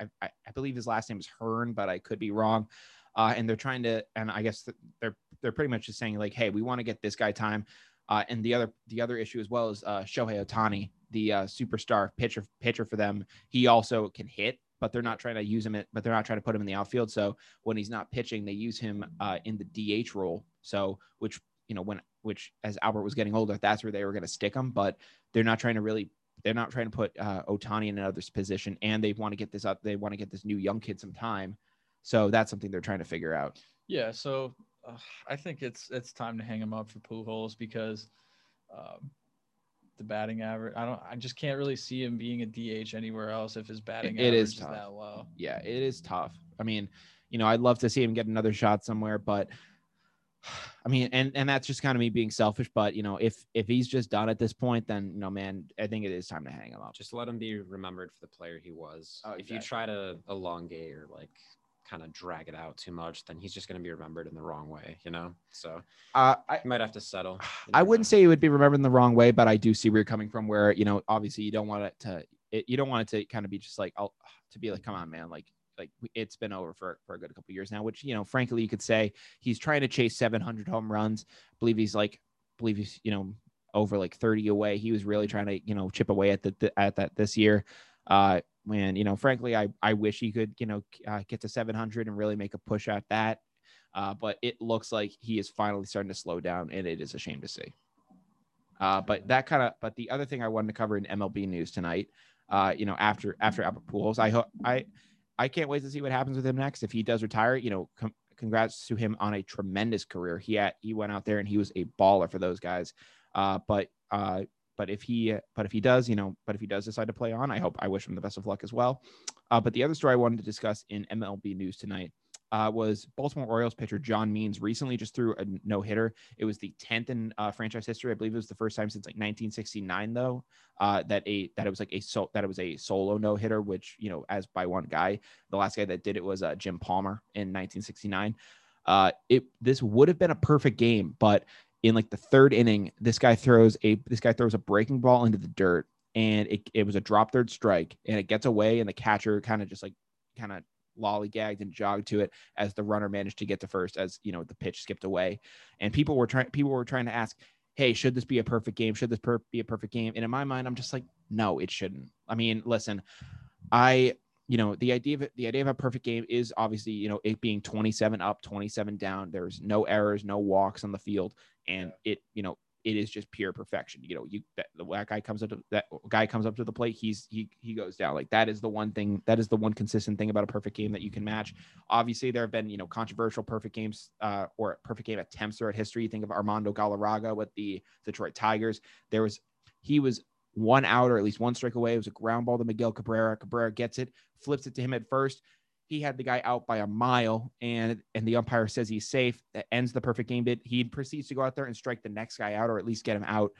I, I believe his last name is Hearn, but I could be wrong. Uh, and they're trying to, and I guess they're they're pretty much just saying like, hey, we want to get this guy time. Uh, and the other the other issue as well is uh, Shohei Ohtani, the uh, superstar pitcher pitcher for them. He also can hit, but they're not trying to use him. At, but they're not trying to put him in the outfield. So when he's not pitching, they use him uh, in the DH role. So which you know when which as Albert was getting older, that's where they were going to stick him. But they're not trying to really they're not trying to put uh, Ohtani in another position, and they want to get this up. They want to get this new young kid some time. So that's something they're trying to figure out. Yeah. So uh, I think it's it's time to hang him up for Pujols because um, the batting average. I don't. I just can't really see him being a DH anywhere else if his batting it, average is, is that low. Yeah, it is tough. I mean, you know, I'd love to see him get another shot somewhere, but I mean, and and that's just kind of me being selfish. But you know, if if he's just done at this point, then you know, man, I think it is time to hang him up. Just let him be remembered for the player he was. Oh, If you try to elongate or like kind of drag it out too much, then he's just going to be remembered in the wrong way, you know? So Uh, I might have to settle. You I wouldn't say it would be remembered in the wrong way, but I do see where you're coming from. Where you know, obviously, you don't want it to, it, you don't want it to kind of be just like, I'll to be like, come on, man, like, like it's been over for for a good couple years now. Which you know, frankly, you could say he's trying to chase 700 home runs. I believe he's like, I believe he's you know over like 30 away. He was really trying to you know chip away at the, the at that this year. Uh, when you know, frankly, I I wish he could you know uh, get to 700 and really make a push at that. Uh, but it looks like he is finally starting to slow down, and it is a shame to see. Uh, but that kind of, but the other thing I wanted to cover in MLB news tonight, uh, you know, after after Albert Pujols, I hope I I can't wait to see what happens with him next. If he does retire, you know, com- congrats to him on a tremendous career. He had he went out there and he was a baller for those guys. Uh, but uh, but if he but if he does, you know, but if he does decide to play on, I hope I wish him the best of luck as well. Uh, but the other story I wanted to discuss in MLB news tonight uh, was Baltimore Orioles pitcher John Means recently just threw a no hitter. It was the 10th in uh, franchise history. I believe it was the first time since like 1969, though, uh, that a that it was like a so that it was a solo no hitter, which you know as by one guy. The last guy that did it was uh, Jim Palmer in 1969. Uh, it this would have been a perfect game, but in like the third inning, this guy throws a this guy throws a breaking ball into the dirt, and it, it was a drop third strike, and it gets away, and the catcher kind of just like kind of lollygagged and jogged to it as the runner managed to get to first as you know the pitch skipped away. And people were trying people were trying to ask hey should this be a perfect game? Should this per- be a perfect game? And in my mind i'm just like no it shouldn't. I mean listen i you know the idea of it, the idea of a perfect game is obviously you know it being 27 up 27 down. There's no errors no walks on the field and it you know it is just pure perfection you know you that, the that guy comes up to that guy comes up to the plate he's he he goes down like that is the one thing that is the one consistent thing about a perfect game that you can match obviously there have been you know controversial perfect games uh or perfect game attempts throughout history you think of armando galarraga with the detroit tigers there was he was one out or at least one strike away. It was a ground ball to Miguel Cabrera. Cabrera gets it, flips it to him at first. He had the guy out by a mile, and and the umpire says he's safe. That ends the perfect game bit. He proceeds to go out there and strike the next guy out, or at least get him out.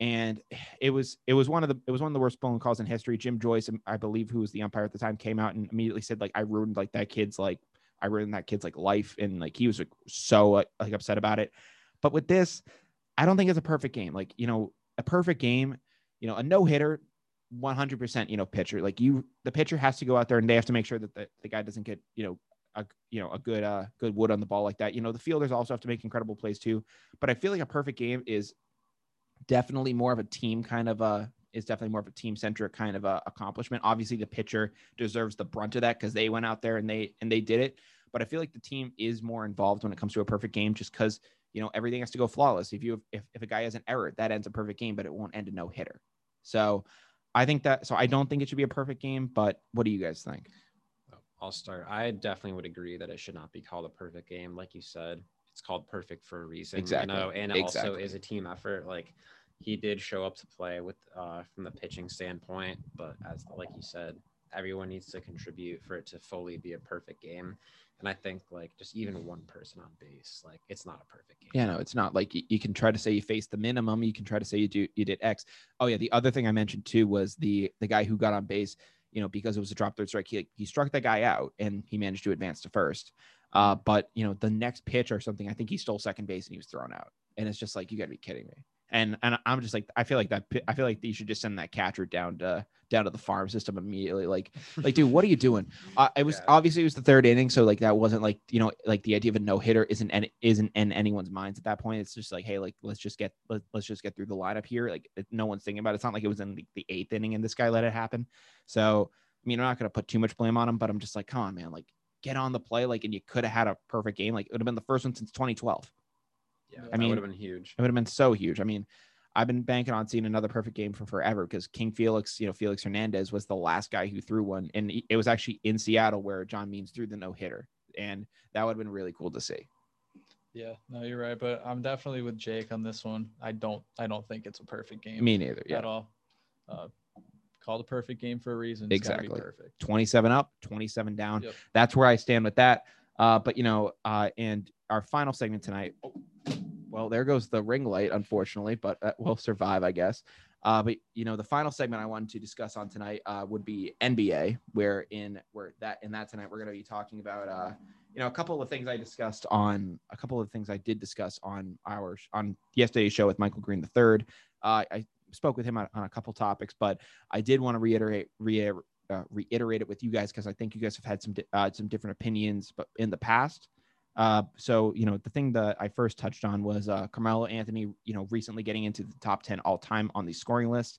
And it was it was one of the it was one of the worst blown calls in history. Jim Joyce, um, I believe, who was the umpire at the time, came out and immediately said like I ruined like that kid's like I ruined that kid's like life, and like he was like, so like, like upset about it. But with this, I don't think it's a perfect game. Like you know, a perfect game you know, a no hitter, 100%, you know, pitcher, like you, the pitcher has to go out there and they have to make sure that the, the guy doesn't get, you know, a, you know, a good, uh, good wood on the ball like that. You know, the fielders also have to make incredible plays too. But I feel like a perfect game is definitely more of a team kind of a, is definitely more of a team centric kind of a accomplishment. Obviously, the pitcher deserves the brunt of that because they went out there and they and they did it. But I feel like the team is more involved when it comes to a perfect game, just because you know everything has to go flawless. If you if, if a guy has an error, that ends a perfect game, but it won't end a no hitter. So I think that so I don't think it should be a perfect game, but what do you guys think? I'll start. I definitely would agree that it should not be called a perfect game. Like you said, it's called perfect for a reason. Exactly. You know, and it also is a team effort. Like he did show up to play with uh from the pitching standpoint, but as like you said, everyone needs to contribute for it to fully be a perfect game. And I think like just even one person on base, like it's not a perfect game. Yeah, no, it's not like you, you can try to say you faced the minimum. You can try to say you do you did X. Oh yeah, the other thing I mentioned too was the the guy who got on base. You know, because it was a drop third strike, he he struck that guy out and he managed to advance to first. Uh, but you know, the next pitch or something, I think he stole second base and he was thrown out. And it's just like you got to be kidding me. And and I'm just like I feel like that I feel like you should just send that catcher down to down to the farm system immediately. Like like dude, what are you doing? Uh, it was Yeah. obviously it was the third inning, so like that wasn't like you know like the idea of a no hitter isn't and isn't in anyone's minds at that point. It's just like hey, like let's just get let, let's just get through the lineup here. Like no one's thinking about it. It's not like it was in the, the eighth inning and this guy let it happen. So I mean, I'm not gonna put too much blame on him, but I'm just like, come on, man, like get on the play, like and you could have had a perfect game. Like it would have been the first one since 2012. Yeah, I that mean- would have been huge. It would have been so huge. I mean, I've been banking on seeing another perfect game for forever because King Felix, you know, Felix Hernandez was the last guy who threw one, and it was actually in Seattle where John Means threw the no hitter, and that would have been really cool to see. Yeah, no, you're right, but I'm definitely with Jake on this one. I don't, I don't think it's a perfect game Me neither. Yeah, at all. Uh, called a perfect game for a reason. It's be Exactly. perfect. 27 up, 27 down. Yep. That's where I stand with that. Uh, but you know, uh, and our final segment tonight. well, there goes the ring light, unfortunately, but uh, we'll survive, I guess. Uh, but you know, the final segment I wanted to discuss on tonight uh, would be NBA, where in where that in that tonight we're going to be talking about uh, you know a couple of things I discussed on a couple of things I did discuss on our on yesterday's show with Michael Green the Uh, I spoke with him on, on a couple topics, but I did want to reiterate reiter, uh, reiterate it with you guys because I think you guys have had some di- uh, some different opinions, but in the past. Uh, so you know the thing that I first touched on was uh, Carmelo Anthony, you know, recently getting into the top ten all time on the scoring list,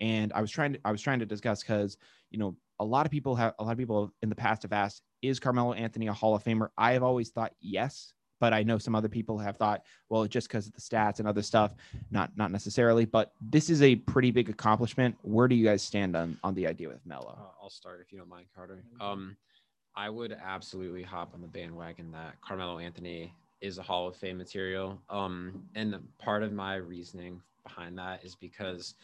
and I was trying to I was trying to discuss because you know a lot of people have a lot of people in the past have asked, is Carmelo Anthony a Hall of Famer? I have always thought yes, but I know some other people have thought, well, just because of the stats and other stuff, not not necessarily. But this is a pretty big accomplishment. Where do you guys stand on on the idea with Melo? Uh, I'll start if you don't mind, Carter. Um, I would absolutely hop on the bandwagon that Carmelo Anthony is a Hall of Fame material. Um, and part of my reasoning behind that is because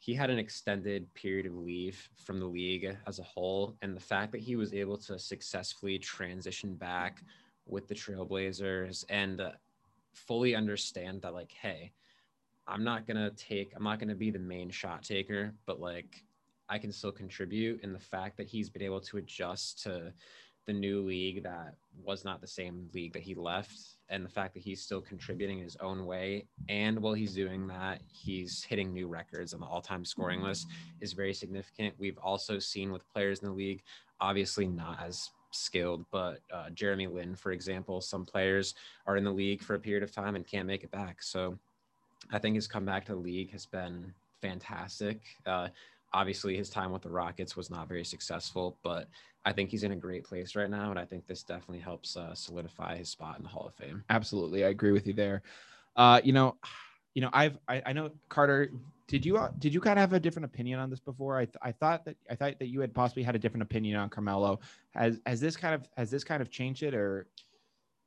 he had an extended period of leave from the league as a whole, and the fact that he was able to successfully transition back with the Trailblazers and uh, fully understand that, like, hey, I'm not gonna take, I'm not gonna be the main shot taker, but like I can still contribute. And the fact that he's been able to adjust to the new league that was not the same league that he left, and the fact that he's still contributing in his own way. And while he's doing that, he's hitting new records on the all time scoring list is very significant. We've also seen with players in the league, obviously not as skilled, but uh, Jeremy Lin, for example, some players are in the league for a period of time and can't make it back. So I think his comeback to the league has been fantastic. Uh, obviously, his time with the Rockets was not very successful, but I think he's in a great place right now, and I think this definitely helps uh, solidify his spot in the Hall of Fame. Absolutely, I agree with you there. Uh, you know, you know, I've I, I know Carter. Did you uh, did you kind of have a different opinion on this before? I th- I thought that I thought that you had possibly had a different opinion on Carmelo. Has has this kind of has this kind of changed it or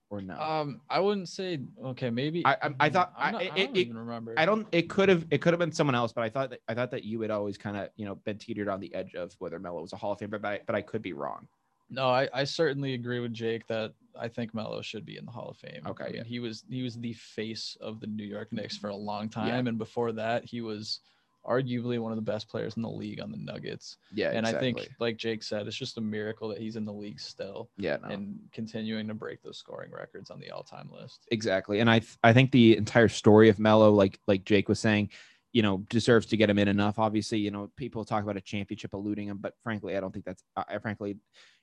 or no? Um, I wouldn't say okay. Maybe I- I- I thought- I'm I- not- I, don't it- even remember. I don't. It could have. It could have been someone else, but I thought that I thought that you had always kind of you know been teetered on the edge of whether Melo was a Hall of Famer, but I, but I could be wrong. No, I, I certainly agree with Jake that I think Melo should be in the Hall of Fame. Okay, I mean, yeah. he was he was the face of the New York Knicks for a long time, and before that, he was arguably one of the best players in the league on the Nuggets. Yeah, and I think, like Jake said, it's just a miracle that he's in the league still yeah, no. and continuing to break those scoring records on the all-time list. exactly and i th- i think the entire story of melo like like jake was saying you know deserves to get him in enough obviously you know people talk about a championship eluding him but frankly i don't think that's i frankly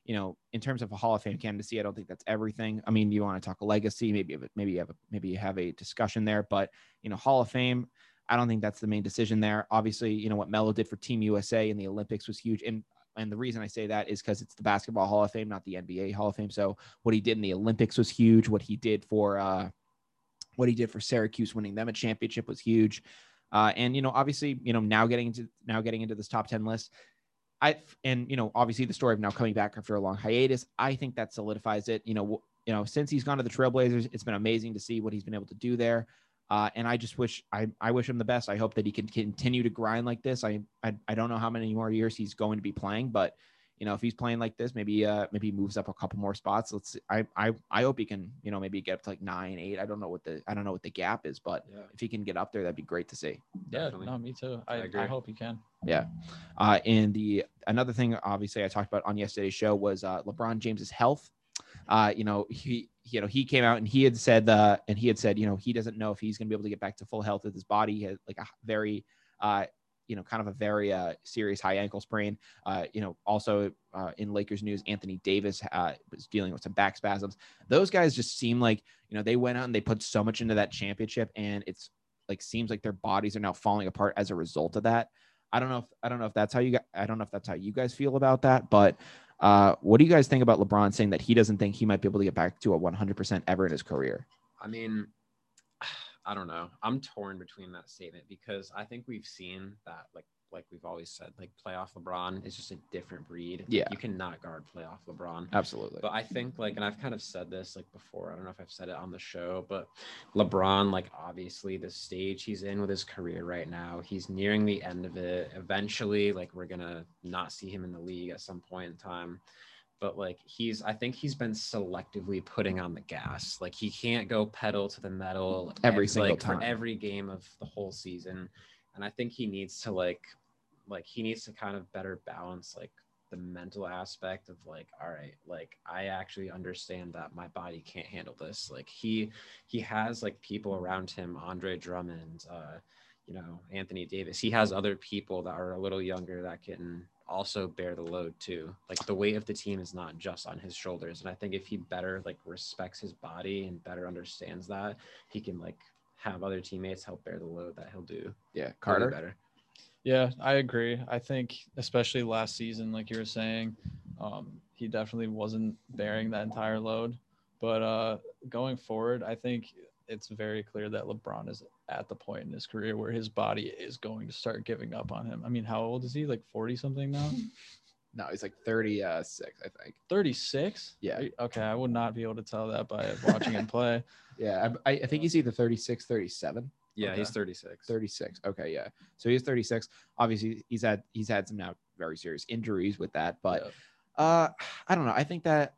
you know in terms of a hall of fame candidacy i don't think that's everything i mean you want to talk a legacy maybe maybe you have a maybe you have a discussion there but you know hall of fame i don't think that's the main decision there obviously you know what melo did for team usa in the olympics was huge and and the reason I say that is because it's the basketball Hall of Fame, not the NBA Hall of Fame. So what he did in the Olympics was huge. What he did for uh, what he did for Syracuse, winning them a championship, was huge. Uh, and you know, obviously, you know, now getting into now getting into this top ten list, I and you know, obviously the story of now coming back after a long hiatus, I think that solidifies it. You know, you know, since he's gone to the Trailblazers, it's been amazing to see what he's been able to do there. Uh, and I just wish I, I wish him the best. I hope that he can continue to grind like this. I, I I don't know how many more years he's going to be playing, but you know if he's playing like this, maybe uh maybe he moves up a couple more spots. Let's see. I I I hope he can you know maybe get up to like nine eight. I don't know what the I don't know what the gap is, but Yeah. if he can get up there, that'd be great to see. Yeah, Definitely. no, me too. I, I I, hope he can. Yeah. Uh, and the another thing, obviously, I talked about on yesterday's show was uh, LeBron James's health. Uh, you know, he you know he came out and he had said uh, and he had said you know he doesn't know if he's going to be able to get back to full health with his body. He has like a very uh, you know kind of a very uh, serious high ankle sprain. Uh, you know, also uh, in Lakers news, Anthony Davis uh, was dealing with some back spasms. Those guys just seem like you know they went out and they put so much into that championship, and it's like seems like their bodies are now falling apart as a result of that. I don't know if I don't know if that's how you got I don't know if that's how you guys feel about that, but uh, what do you guys think about LeBron saying that he doesn't think he might be able to get back to a 100% ever in his career? I mean, I don't know. I'm torn between that statement because I think we've seen that, like, like we've always said, like playoff LeBron is just a different breed. Yeah. you cannot guard playoff LeBron. Absolutely. But I think like, and I've kind of said this like before. I don't know if I've said it on the show, but LeBron, like obviously the stage he's in with his career right now, he's nearing the end of it. Eventually, like we're gonna not see him in the league at some point in time. But like he's, I think he's been selectively putting on the gas. Like he can't go pedal to the metal Every ev- single like, time. for every game of the whole season. And I think he needs to like, like he needs to kind of better balance like the mental aspect of like all right like i actually understand that my body can't handle this like he he has like people around him andre drummond uh you know anthony davis he has other people that are a little younger that can also bear the load too like the weight of the team is not just on his shoulders and i think if he better like respects his body and better understands that he can like have other teammates help bear the load that he'll do yeah, Carter. better Yeah, I agree. I think especially last season, like you were saying, um, he definitely wasn't bearing that entire load. But uh, going forward, I think it's very clear that LeBron is at the point in his career where his body is going to start giving up on him. I mean, how old is he? Like 40 something now? No, he's like 36, I think. 36? Yeah. Okay, I would not be able to tell that by watching him play. Yeah, I, I think he's either 36, 37. yeah Okay. he's 36 36. Okay, yeah. So he's 36. Obviously, he's had he's had some now very serious injuries with that, but Yeah. uh I don't know. I think that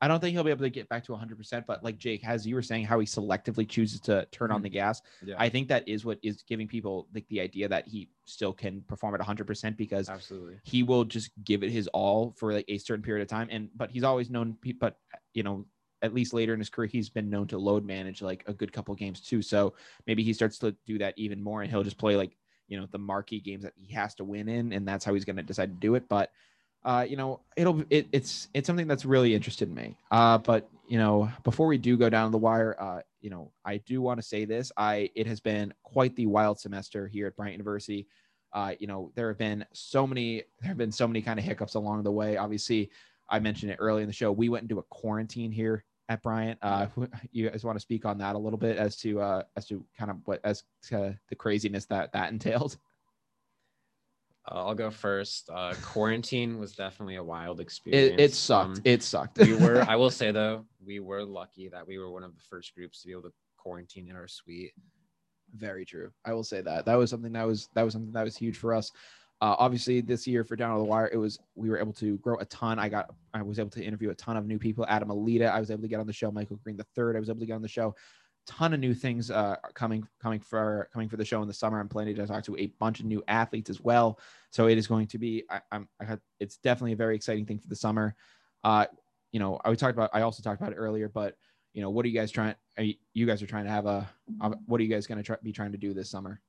I don't think he'll be able to get back to 100%, but like Jake, as you were saying, how he selectively chooses to turn on mm-hmm. the gas, yeah I think that is what is giving people like the idea that he still can perform at 100% because absolutely he will just give it his all for like a certain period of time. And but he's always known, but you know, at least later in his career, he's been known to load manage like a good couple games too. So maybe he starts to do that even more, and he'll just play like you know the marquee games that he has to win in, and that's how he's going to decide to do it. But uh, you know, it'll it, it's it's something that's really interested in me. Uh, but you know, before we do go down the wire, uh, you know, I do want to say this. I it has been quite the wild semester here at Bryant University. Uh, you know, there have been so many there have been so many kind of hiccups along the way. Obviously, I mentioned it early in the show. We went into a quarantine here at Bryant. Uh, you guys want to speak on that a little bit as to uh, as to kind of what as to the craziness that that entailed? Uh, I'll go first. Uh, quarantine was definitely a wild experience. It, it sucked. Um, it sucked. we were. I will say though, we were lucky that we were one of the first groups to be able to quarantine in our suite. Very true. I will say that that was something that was that was something that was huge for us. Uh, obviously, this year for Down on the Wire, it was we were able to grow a ton. I got I was able to interview a ton of new people. Adam Alita, I was able to get on the show. Michael Green the third, I was able to get on the show. Ton of new things uh, coming coming for coming for the show in the summer. I'm planning to talk to a bunch of new athletes as well. So it is going to be. I, I'm. I had, it's definitely a very exciting thing for the summer. Uh, you know, I we talked about. I also talked about it earlier, but you know, what are you guys trying? Are you, you guys are trying to have a. What are you guys going to try, be trying to do this summer?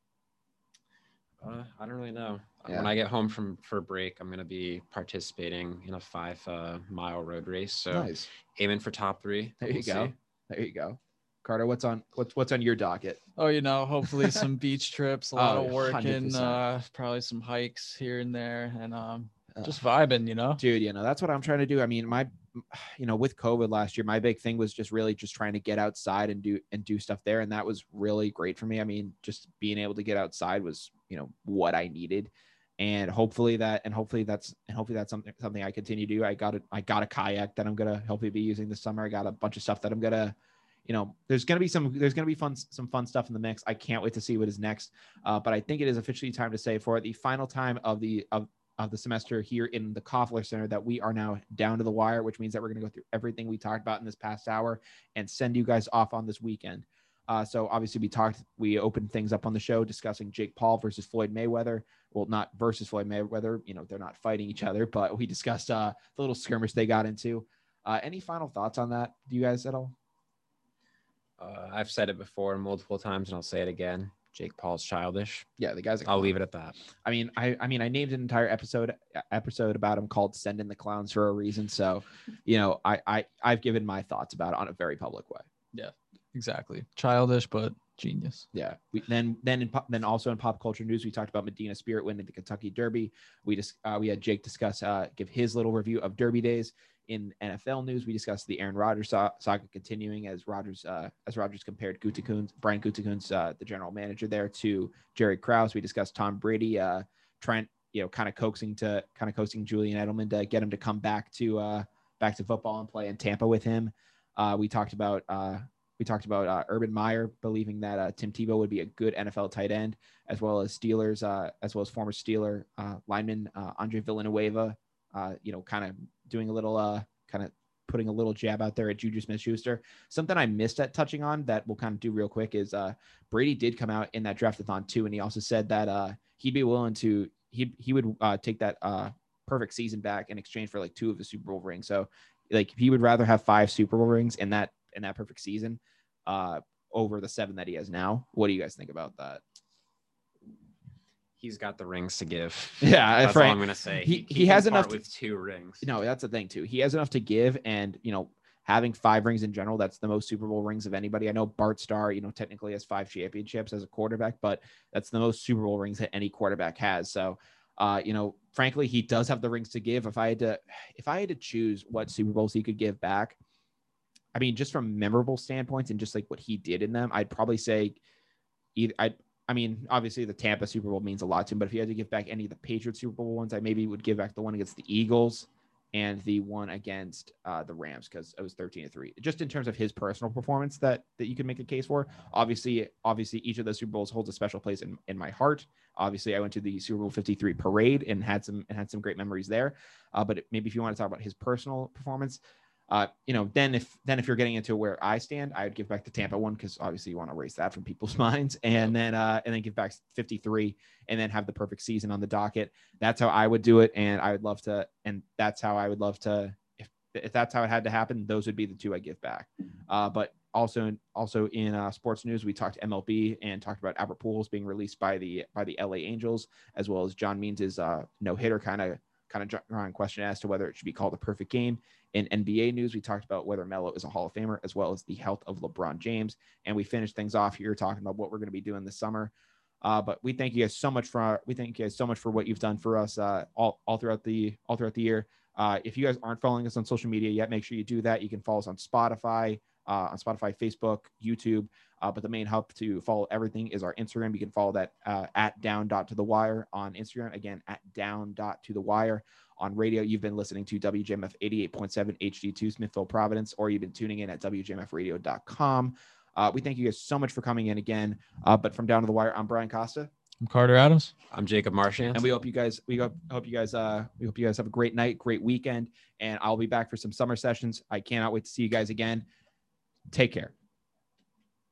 Uh, I don't really know. Yeah. When I get home from for break, I'm gonna be participating in a five uh, mile road race. So nice. aiming for top three. There you We'll go. see. There you go. Carter, what's on what's what's on your docket? Oh, you know, hopefully some beach trips, a lot Oh, of working, 100%. uh, probably some hikes here and there, and um, Uh, just vibing, you know. Dude, you know, that's what I'm trying to do. I mean, my you know, with COVID last year, my big thing was just really just trying to get outside and do and do stuff there, and that was really great for me. I mean, just being able to get outside was you know what I needed, and hopefully that and hopefully that's and hopefully that's something something I continue to do. I got a I got a kayak that I'm gonna hopefully be using this summer. I got a bunch of stuff that I'm gonna you know, there's gonna be some there's gonna be fun some fun stuff in the mix. I can't wait to see what is next. Uh, but I think it is officially time to say for the final time of the of of the semester here in the Koffler Center that we are now down to the wire, which means that we're going to go through everything we talked about in this past hour and send you guys off on this weekend. Uh, so obviously we talked, we opened things up on the show discussing Jake Paul versus Floyd Mayweather. Well, not versus Floyd Mayweather, you know, they're not fighting each other, but we discussed uh, the little skirmish they got into. Uh, any final thoughts on that? Do you guys at all? Uh, I've said it before multiple times, and I'll say it again. Jake Paul's childish. Yeah, the guys. I'll leave it at that. I mean, I I mean, I named an entire episode episode about him called "Send in the Clowns" for a reason. So, you know, I I I've given my thoughts about it on a very public way. Yeah, exactly. Childish, but genius. Yeah. We, then then in, then also in pop culture news, we talked about Medina Spirit winning the Kentucky Derby. We just uh, we had Jake discuss uh, give his little review of Derby days. In NFL news, we discussed the Aaron Rodgers saga continuing as Rodgers uh, as Rodgers compared Gutekunst, Brian Gutekunst, uh, the general manager there, to Jerry Krause. We discussed Tom Brady uh, trying you know kind of coaxing to kind of coaxing Julian Edelman to get him to come back to uh, back to football and play in Tampa with him. Uh, we talked about uh, we talked about Urban Meyer believing that uh, Tim Tebow would be a good NFL tight end, as well as Steelers, uh, as well as former Steeler lineman Andre Villanueva. Uh, you know, kind of doing a little, uh, kind of putting a little jab out there at Juju Smith-Schuster. Something I missed at touching on that we'll kind of do real quick is uh, Brady did come out in that draftathon too, and he also said that uh, he'd be willing to he he would uh, take that uh, perfect season back in exchange for like two of the Super Bowl rings. So like he would rather have five Super Bowl rings in that in that perfect season uh, over the seven that he has now. What do you guys think about that? He's got the rings to give. Yeah, That's Frank- all I'm gonna say. he- he can has enough to- with two rings. No, that's the thing too. He has enough to give, and you know, having five rings in general, that's the most Super Bowl rings of anybody. I know Bart Starr, you know, technically has five championships as a quarterback, but that's the most Super Bowl rings that any quarterback has. So, uh, you know, frankly, he does have the rings to give. If I had to, if I had to choose what Super Bowls he could give back, I mean, just from memorable standpoints and just like what he did in them, I'd probably say, either I. I mean, obviously the Tampa Super Bowl means a lot to him, but if he had to give back any of the Patriots Super Bowl ones, I maybe would give back the one against the Eagles and the one against uh, the Rams because it was 13 to 3. Just in terms of his personal performance that that you could make a case for. Obviously, obviously each of those Super Bowls holds a special place in, in my heart. Obviously, I went to the Super Bowl 53 parade and had some and had some great memories there. Uh, but maybe if you want to talk about his personal performance, uh, you know, then if then if you're getting into where I stand, I would give back the Tampa one because obviously you want to erase that from people's minds, and then uh, and then give back 53, and then have the perfect season on the docket. That's how I would do it, and I would love to, and that's how I would love to. If if that's how it had to happen, those would be the two I give back. Uh, but also also in uh, sports news, we talked MLB and talked about Albert Pujols being released by the by the LA Angels, as well as John Means' uh, no hitter kind of kind of drawing question as to whether it should be called a perfect game. In NBA news, we talked about whether Melo is a Hall of Famer, as well as the health of LeBron James, and we finished things off here talking about what we're going to be doing this summer. Uh, but we thank you guys so much for we thank you guys so much for what you've done for us uh, all all throughout the all throughout the year. Uh, if you guys aren't following us on social media yet, make sure you do that. You can follow us on Spotify, uh, on Spotify, Facebook, YouTube. Uh, but the main hub to follow everything is our Instagram. You can follow that uh, at down dot to the wire on Instagram. Again, at down dot to the wire on radio. You've been listening to WJMF 88.7 HD2 Smithfield, Providence, or you've been tuning in at WJMFradio.com. Uh, we thank you guys so much for coming in again. Uh, but from down to the wire, I'm Brian Costa, I'm Carter Adams. I'm Jacob Marchand. and we hope you guys we hope, hope you guys uh we hope you guys have a great night, great weekend, and I'll be back for some summer sessions. I cannot wait to see you guys again. Take care.